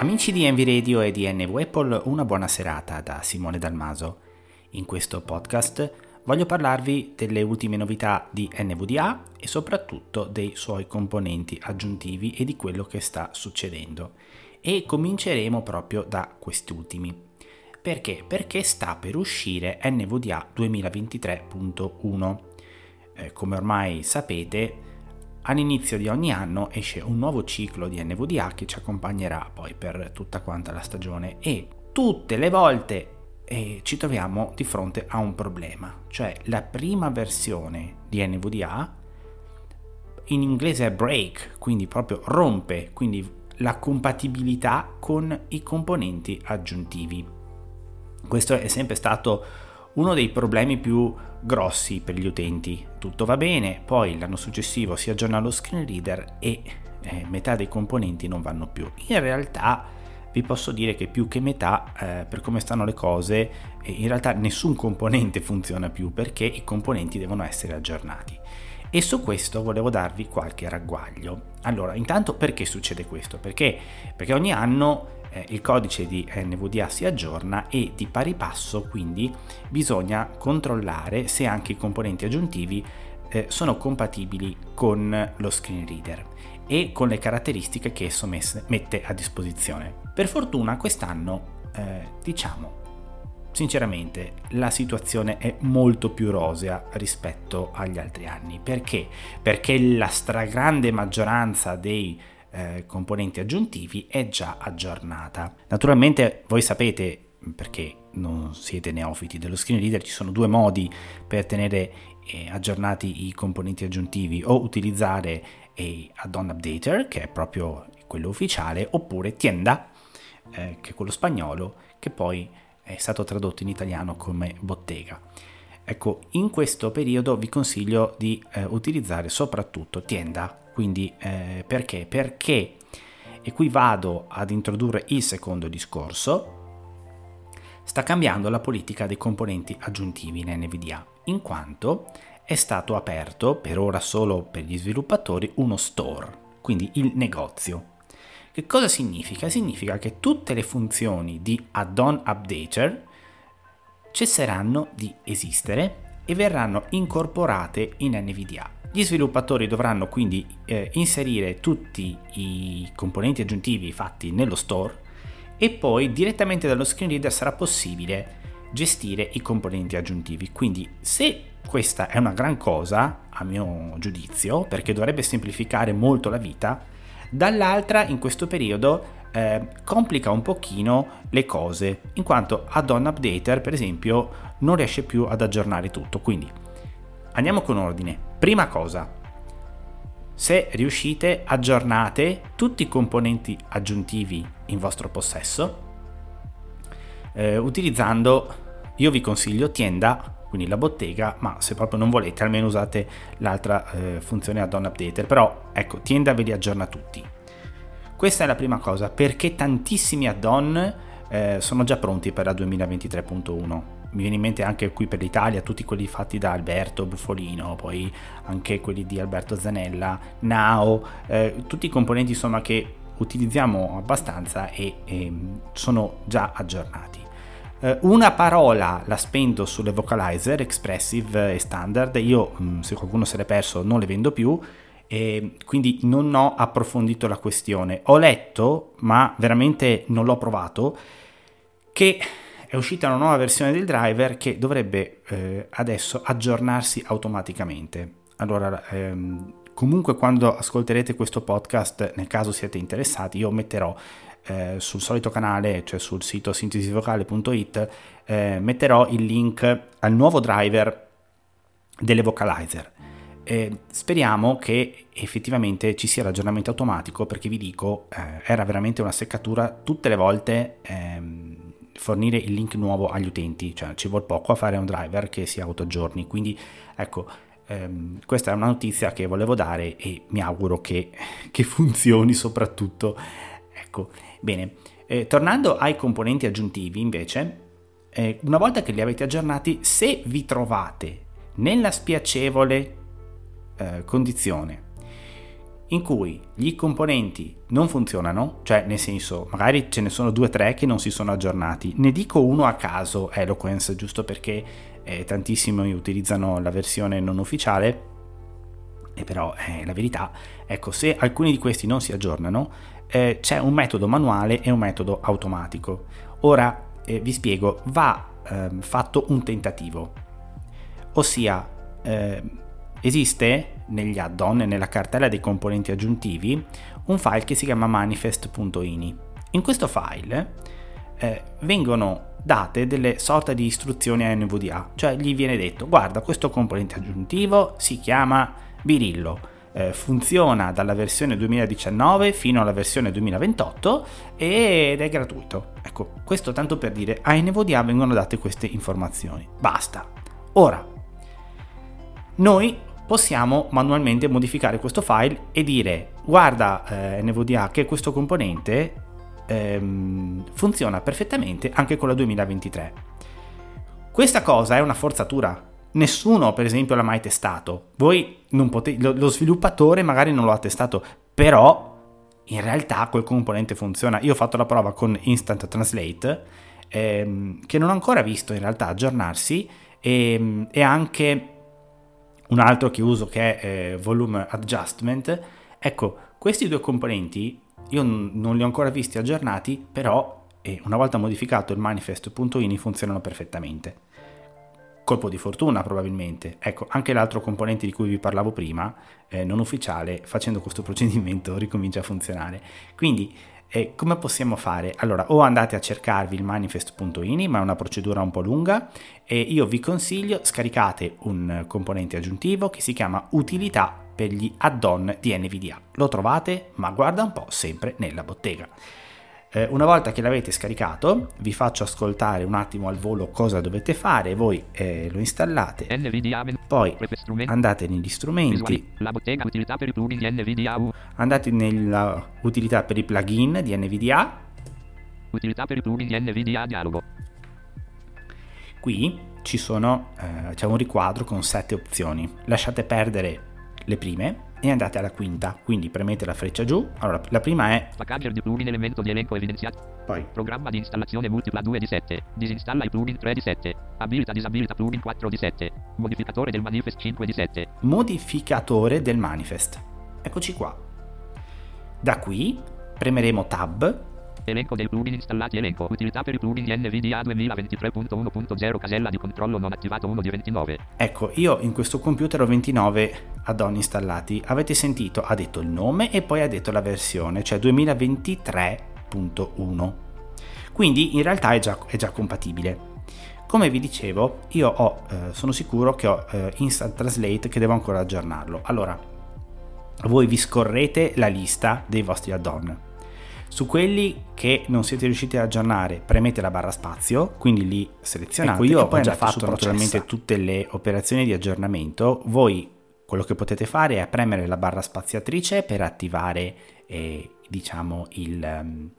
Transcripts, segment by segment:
Amici di Envy Radio e di NV Apple, una buona serata da Simone Dalmaso. In questo podcast voglio parlarvi delle ultime novità di NVDA e soprattutto dei suoi componenti aggiuntivi e di quello che sta succedendo. E cominceremo proprio da questi ultimi. Perché? Perché sta per uscire NVDA 2023.1. Eh, come ormai sapete, All'inizio di ogni anno esce un nuovo ciclo di NVDA che ci accompagnerà poi per tutta quanta la stagione e tutte le volte eh, ci troviamo di fronte a un problema, cioè la prima versione di NVDA in inglese è break, quindi proprio rompe, quindi la compatibilità con i componenti aggiuntivi. Questo è sempre stato uno dei problemi più grossi per gli utenti. Tutto va bene, poi l'anno successivo si aggiorna lo screen reader e eh, metà dei componenti non vanno più. In realtà vi posso dire che più che metà, eh, per come stanno le cose, eh, in realtà nessun componente funziona più perché i componenti devono essere aggiornati. E su questo volevo darvi qualche ragguaglio. Allora, intanto perché succede questo? Perché, perché ogni anno eh, il codice di NVDA si aggiorna e di pari passo quindi bisogna controllare se anche i componenti aggiuntivi eh, sono compatibili con lo screen reader e con le caratteristiche che esso messe, mette a disposizione. Per fortuna quest'anno eh, diciamo sinceramente la situazione è molto più rosea rispetto agli altri anni. Perché? Perché la stragrande maggioranza dei eh, componenti aggiuntivi è già aggiornata. Naturalmente voi sapete, perché non siete neofiti dello screen reader, ci sono due modi per tenere eh, aggiornati i componenti aggiuntivi o utilizzare eh, add-on updater, che è proprio quello ufficiale, oppure tienda, eh, che è quello spagnolo, che poi è stato tradotto in italiano come bottega. Ecco, in questo periodo vi consiglio di eh, utilizzare soprattutto tienda quindi eh, perché? Perché, e qui vado ad introdurre il secondo discorso, sta cambiando la politica dei componenti aggiuntivi in NVDA, in quanto è stato aperto, per ora solo per gli sviluppatori, uno store, quindi il negozio. Che cosa significa? Significa che tutte le funzioni di add-on updater cesseranno di esistere e verranno incorporate in NVDA. Gli sviluppatori dovranno quindi eh, inserire tutti i componenti aggiuntivi fatti nello store e poi direttamente dallo screen reader sarà possibile gestire i componenti aggiuntivi. Quindi se questa è una gran cosa, a mio giudizio, perché dovrebbe semplificare molto la vita, dall'altra in questo periodo eh, complica un pochino le cose, in quanto add-on updater, per esempio, non riesce più ad aggiornare tutto. Quindi andiamo con ordine. Prima cosa, se riuscite aggiornate tutti i componenti aggiuntivi in vostro possesso eh, utilizzando, io vi consiglio tienda, quindi la bottega, ma se proprio non volete almeno usate l'altra eh, funzione add-on updater, però ecco, tienda ve li aggiorna tutti. Questa è la prima cosa, perché tantissimi add-on eh, sono già pronti per la 2023.1 mi viene in mente anche qui per l'Italia tutti quelli fatti da Alberto Buffolino, poi anche quelli di Alberto Zanella, Nao, eh, tutti i componenti insomma che utilizziamo abbastanza e, e sono già aggiornati. Eh, una parola la spendo sulle vocalizer expressive e standard, io mm, se qualcuno se l'è perso non le vendo più e quindi non ho approfondito la questione. Ho letto, ma veramente non l'ho provato, che è uscita una nuova versione del driver che dovrebbe eh, adesso aggiornarsi automaticamente. Allora, ehm, comunque quando ascolterete questo podcast, nel caso siete interessati, io metterò eh, sul solito canale, cioè sul sito sintesivocale.it, eh, metterò il link al nuovo driver delle vocalizer. Eh, speriamo che effettivamente ci sia l'aggiornamento automatico perché vi dico, eh, era veramente una seccatura tutte le volte. Ehm, fornire il link nuovo agli utenti, cioè ci vuole poco a fare un driver che si autoaggiorni. Quindi ecco, ehm, questa è una notizia che volevo dare e mi auguro che, che funzioni soprattutto. Ecco, bene, eh, tornando ai componenti aggiuntivi invece, eh, una volta che li avete aggiornati, se vi trovate nella spiacevole eh, condizione in cui gli componenti non funzionano, cioè nel senso magari ce ne sono due o tre che non si sono aggiornati. Ne dico uno a caso, Eloquence, giusto perché eh, tantissimi utilizzano la versione non ufficiale, e però eh, la verità, ecco, se alcuni di questi non si aggiornano, eh, c'è un metodo manuale e un metodo automatico. Ora eh, vi spiego, va ehm, fatto un tentativo, ossia ehm, esiste negli add-on e nella cartella dei componenti aggiuntivi un file che si chiama manifest.ini. In questo file eh, vengono date delle sorte di istruzioni a NVDA, cioè gli viene detto guarda questo componente aggiuntivo si chiama Birillo, eh, funziona dalla versione 2019 fino alla versione 2028 ed è gratuito. Ecco, questo tanto per dire a NVDA vengono date queste informazioni. Basta. Ora, noi possiamo manualmente modificare questo file e dire guarda eh, NVDA che questo componente ehm, funziona perfettamente anche con la 2023. Questa cosa è una forzatura. Nessuno, per esempio, l'ha mai testato. Voi non potete, lo, lo sviluppatore magari non lo ha testato, però in realtà quel componente funziona. Io ho fatto la prova con Instant Translate, ehm, che non ho ancora visto in realtà aggiornarsi, e, ehm, e anche un altro che uso che è eh, Volume Adjustment. Ecco, questi due componenti io n- non li ho ancora visti aggiornati, però eh, una volta modificato il manifest.ini funzionano perfettamente. Colpo di fortuna probabilmente. Ecco, anche l'altro componente di cui vi parlavo prima, eh, non ufficiale, facendo questo procedimento ricomincia a funzionare. Quindi e come possiamo fare? Allora, o andate a cercarvi il manifest.ini, ma è una procedura un po' lunga, e io vi consiglio scaricate un componente aggiuntivo che si chiama utilità per gli add-on di NVDA. Lo trovate, ma guarda un po', sempre nella bottega. Eh, una volta che l'avete scaricato, vi faccio ascoltare un attimo al volo cosa dovete fare, voi eh, lo installate, poi andate negli strumenti, andate nella utilità per i plugin di NVDA, utilità per i plugin di NVDA dialogo. Qui ci sono, eh, c'è un riquadro con sette opzioni, lasciate perdere le prime e andate alla quinta, quindi premete la freccia giù. Allora, la prima è packager di plugin elemento di elenco evidenziato. Poi programma di installazione multipla 2 di 7. Disinstalla i plugin 3 di 7. Abilita disabilita plugin 4 di 7. Modificatore del manifest 5 di 7. Modificatore del manifest. Eccoci qua. Da qui premeremo tab Elenco dei plugin installati. Elenco. Utilità per i plugin NVDA 2023.1.0 casella di controllo non attivato 1 di 29. Ecco, io in questo computer ho 29 add-on installati. Avete sentito? Ha detto il nome e poi ha detto la versione, cioè 2023.1. Quindi in realtà è già, è già compatibile. Come vi dicevo, io ho, eh, sono sicuro che ho eh, Instant Translate che devo ancora aggiornarlo. Allora, voi vi scorrete la lista dei vostri add-on su quelli che non siete riusciti ad aggiornare, premete la barra spazio, quindi li selezionate. Ecco, io ho già fatto naturalmente tutte le operazioni di aggiornamento. Voi quello che potete fare è premere la barra spaziatrice per attivare eh, diciamo il, um,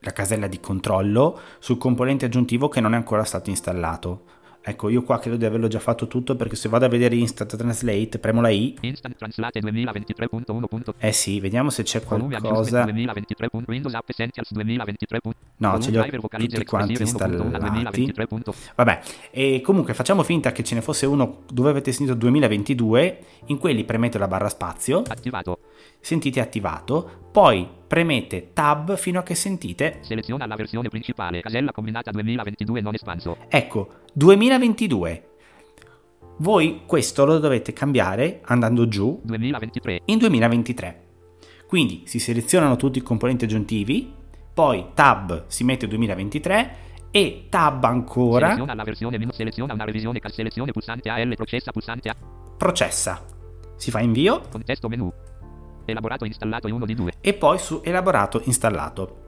la casella di controllo sul componente aggiuntivo che non è ancora stato installato. Ecco, io qua credo di averlo già fatto tutto perché se vado a vedere Instant Translate, premo la I. Instant Translate 2023.1. Eh sì, vediamo se c'è qualcosa. 2023. Windows App Essentials 2023. No, ce li ho tutti quanti installati. Vabbè, e comunque facciamo finta che ce ne fosse uno dove avete sentito 2022, in quelli premete la barra spazio. Attivato. Sentite attivato, poi premete Tab fino a che sentite. Seleziona la versione principale, casella combinata 2022 non espanso. Ecco, 2022. Voi questo lo dovete cambiare andando giù 2023. in 2023. Quindi si selezionano tutti i componenti aggiuntivi, poi Tab si mette 2023 e Tab ancora. Seleziona la versione meno seleziona una revisione selezione pulsante AL processa pulsante A. Processa. Si fa invio. Contesto menu. Elaborato installato è uno di due. E poi su elaborato installato.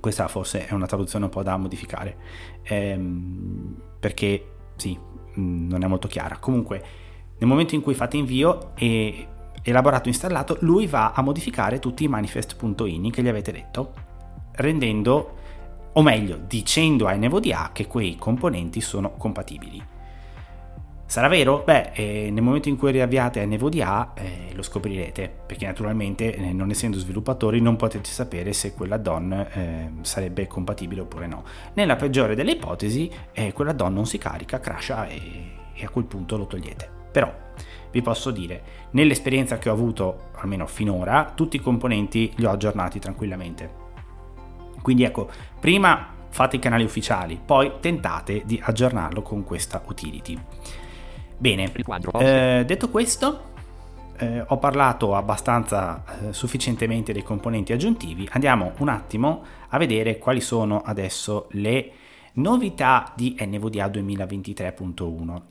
Questa forse è una traduzione un po' da modificare. Ehm, perché sì, mm, non è molto chiara. Comunque, nel momento in cui fate invio e elaborato installato, lui va a modificare tutti i manifest.ini che gli avete detto, rendendo, o meglio, dicendo a NVDA che quei componenti sono compatibili. Sarà vero? Beh, eh, nel momento in cui riavviate NVDA eh, lo scoprirete, perché naturalmente eh, non essendo sviluppatori non potete sapere se quella DON eh, sarebbe compatibile oppure no. Nella peggiore delle ipotesi, eh, quella DON non si carica, crasha e, e a quel punto lo togliete. Però vi posso dire, nell'esperienza che ho avuto, almeno finora, tutti i componenti li ho aggiornati tranquillamente. Quindi ecco, prima fate i canali ufficiali, poi tentate di aggiornarlo con questa utility. Bene, eh, detto questo, eh, ho parlato abbastanza eh, sufficientemente dei componenti aggiuntivi, andiamo un attimo a vedere quali sono adesso le novità di NVDA 2023.1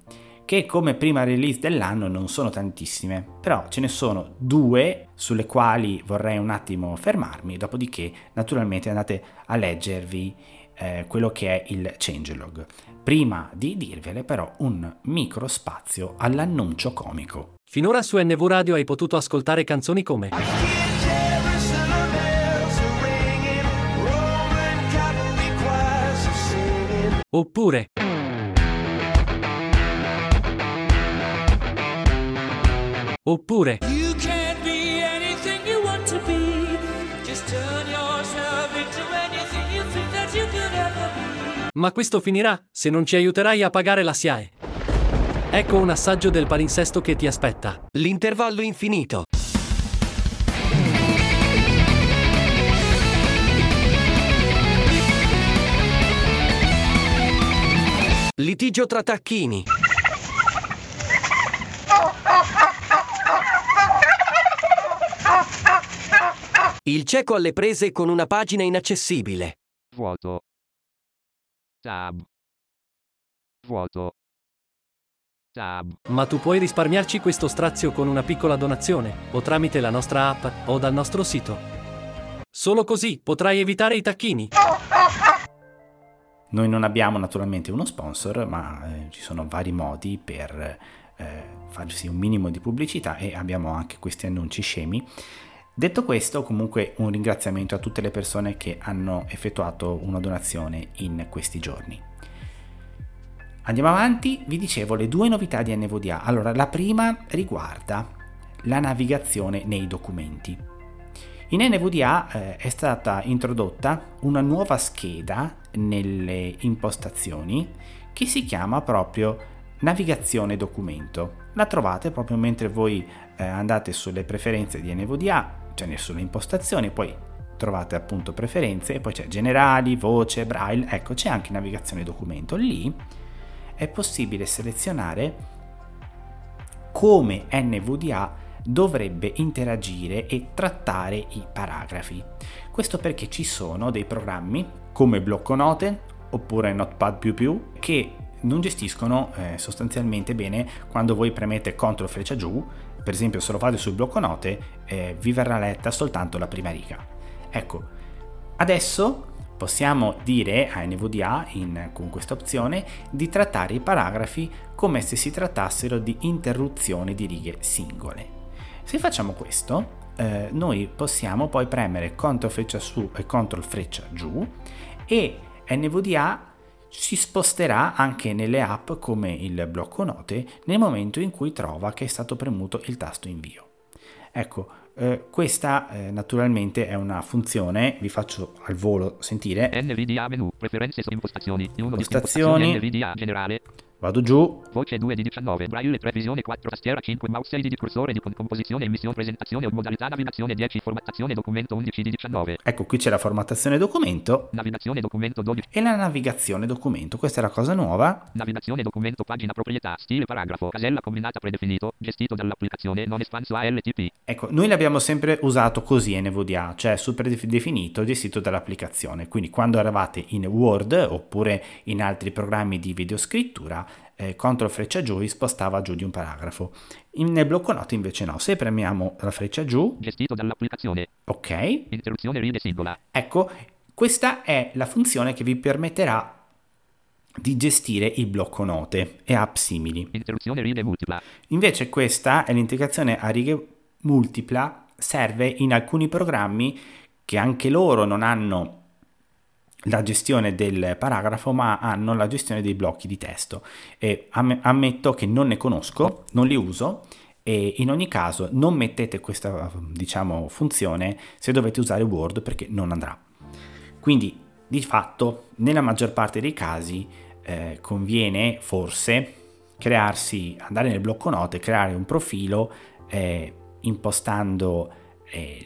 che come prima release dell'anno non sono tantissime, però ce ne sono due sulle quali vorrei un attimo fermarmi, dopodiché naturalmente andate a leggervi eh, quello che è il changelog. Prima di dirvele però un micro spazio all'annuncio comico. Finora su NV Radio hai potuto ascoltare canzoni come Oppure Oppure Ma questo finirà se non ci aiuterai a pagare la SIAE. Ecco un assaggio del palinsesto che ti aspetta. L'intervallo infinito. Litigio tra tacchini. Il cieco alle prese con una pagina inaccessibile. Vuoto. Tab. Vuoto. Tab. Ma tu puoi risparmiarci questo strazio con una piccola donazione, o tramite la nostra app, o dal nostro sito. Solo così potrai evitare i tacchini. Noi non abbiamo naturalmente uno sponsor, ma eh, ci sono vari modi per eh, farsi un minimo di pubblicità e abbiamo anche questi annunci scemi Detto questo, comunque un ringraziamento a tutte le persone che hanno effettuato una donazione in questi giorni. Andiamo avanti, vi dicevo le due novità di NVDA. Allora, la prima riguarda la navigazione nei documenti. In NVDA eh, è stata introdotta una nuova scheda nelle impostazioni che si chiama proprio navigazione documento. La trovate proprio mentre voi eh, andate sulle preferenze di NVDA ce ne sono impostazioni, poi trovate appunto preferenze e poi c'è generali, voce, braille, ecco c'è anche navigazione documento. Lì è possibile selezionare come NVDA dovrebbe interagire e trattare i paragrafi. Questo perché ci sono dei programmi come Blocco Note oppure Notepad++ che non gestiscono eh, sostanzialmente bene quando voi premete CTRL freccia giù per esempio se lo fate sul blocco note eh, vi verrà letta soltanto la prima riga. Ecco, adesso possiamo dire a NVDA in, con questa opzione di trattare i paragrafi come se si trattassero di interruzioni di righe singole. Se facciamo questo, eh, noi possiamo poi premere CTRL freccia su e CTRL freccia giù e NVDA si sposterà anche nelle app come il blocco note nel momento in cui trova che è stato premuto il tasto invio. Ecco, eh, questa eh, naturalmente è una funzione, vi faccio al volo sentire. NVDA menu, preferenze su impostazioni, impostazioni, NVDA generale, Vado giù. Voce 2 di 19. Braille 3 visione 4 tastiera 5 mouse 6 di cursore di composizione emissione presentazione modalità navigazione 10 formattazione documento 11 di 19. Ecco qui c'è la formattazione documento. Navigazione documento 12. E la navigazione documento. Questa è la cosa nuova. Navigazione documento pagina proprietà stile paragrafo casella combinata predefinito gestito dall'applicazione non espanso ALTP. Ecco noi l'abbiamo sempre usato così NVDA cioè su predefinito gestito dall'applicazione. Quindi quando eravate in Word oppure in altri programmi di videoscrittura eh, CTRL freccia giù vi spostava giù di un paragrafo. In, nel blocco note invece no, se premiamo la freccia giù... Gestito dall'applicazione. Ok. Interruzione righe singola. Ecco, questa è la funzione che vi permetterà di gestire il blocco note e app simili. Interruzione righe multipla. Invece questa è l'integrazione a righe multipla, serve in alcuni programmi che anche loro non hanno la gestione del paragrafo ma hanno la gestione dei blocchi di testo e ammetto che non ne conosco, non li uso e in ogni caso non mettete questa diciamo funzione se dovete usare Word perché non andrà. Quindi di fatto nella maggior parte dei casi eh, conviene forse crearsi, andare nel blocco note, creare un profilo eh, impostando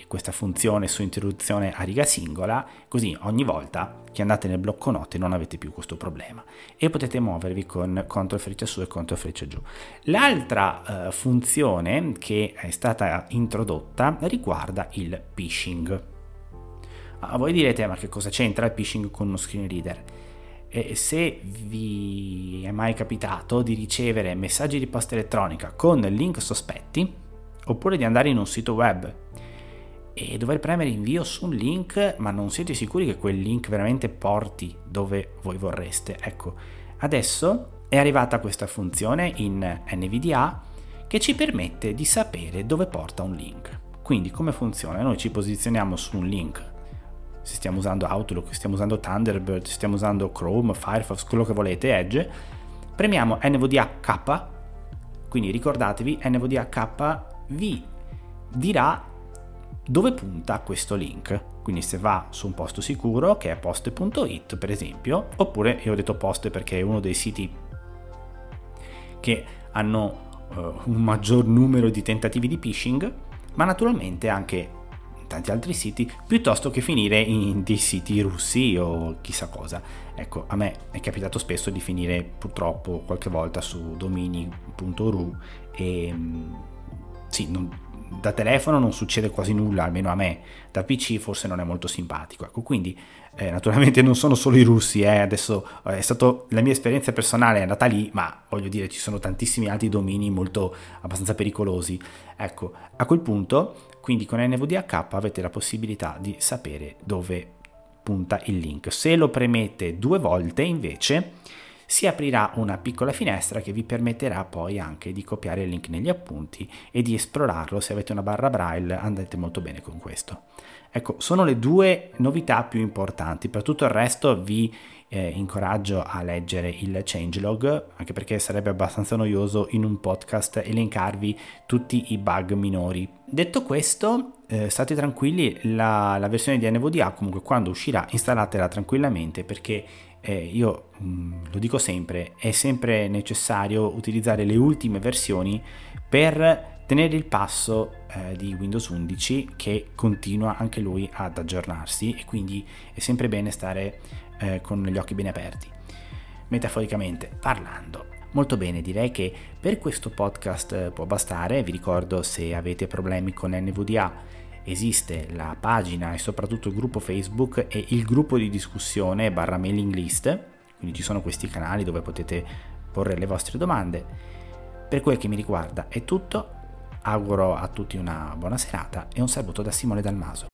questa funzione su interruzione a riga singola, così ogni volta che andate nel blocco note non avete più questo problema e potete muovervi con CTRL freccia su e CTRL freccia giù. L'altra eh, funzione che è stata introdotta riguarda il phishing. Ah, voi direte ma che cosa c'entra il phishing con uno screen reader? E se vi è mai capitato di ricevere messaggi di posta elettronica con link sospetti, oppure di andare in un sito web e dover premere invio su un link ma non siete sicuri che quel link veramente porti dove voi vorreste. Ecco, adesso è arrivata questa funzione in NVDA che ci permette di sapere dove porta un link. Quindi come funziona? Noi ci posizioniamo su un link, se stiamo usando Outlook, stiamo usando Thunderbird, stiamo usando Chrome, Firefox, quello che volete, Edge, premiamo NVDA quindi ricordatevi NVDA vi dirà dove punta questo link. Quindi se va su un posto sicuro che è poste.it per esempio, oppure io ho detto poste perché è uno dei siti che hanno uh, un maggior numero di tentativi di phishing, ma naturalmente anche tanti altri siti, piuttosto che finire in dei siti russi o chissà cosa. Ecco, a me è capitato spesso di finire purtroppo qualche volta su domini.ru e mm, sì, non, da telefono non succede quasi nulla, almeno a me, da PC forse non è molto simpatico. Ecco, quindi eh, naturalmente non sono solo i russi, eh, adesso eh, è stato la mia esperienza personale è andata lì, ma voglio dire ci sono tantissimi altri domini molto abbastanza pericolosi. Ecco, a quel punto, quindi con NVDH avete la possibilità di sapere dove punta il link. Se lo premete due volte invece si aprirà una piccola finestra che vi permetterà poi anche di copiare il link negli appunti e di esplorarlo. Se avete una barra braille andate molto bene con questo. Ecco, sono le due novità più importanti. Per tutto il resto vi eh, incoraggio a leggere il changelog, anche perché sarebbe abbastanza noioso in un podcast elencarvi tutti i bug minori. Detto questo, eh, state tranquilli, la, la versione di NVDA comunque quando uscirà installatela tranquillamente perché eh, io mh, mm, lo dico sempre, è sempre necessario utilizzare le ultime versioni per tenere il passo eh, di Windows 11 che continua anche lui ad aggiornarsi e quindi è sempre bene stare eh, con gli occhi ben aperti, metaforicamente parlando. Molto bene, direi che per questo podcast eh, può bastare, vi ricordo se avete problemi con NVDA esiste la pagina e soprattutto il gruppo Facebook e il gruppo di discussione barra mailing list, quindi ci sono questi canali dove potete porre le vostre domande. Per quel che mi riguarda è tutto, auguro a tutti una buona serata e un saluto da Simone Dalmaso.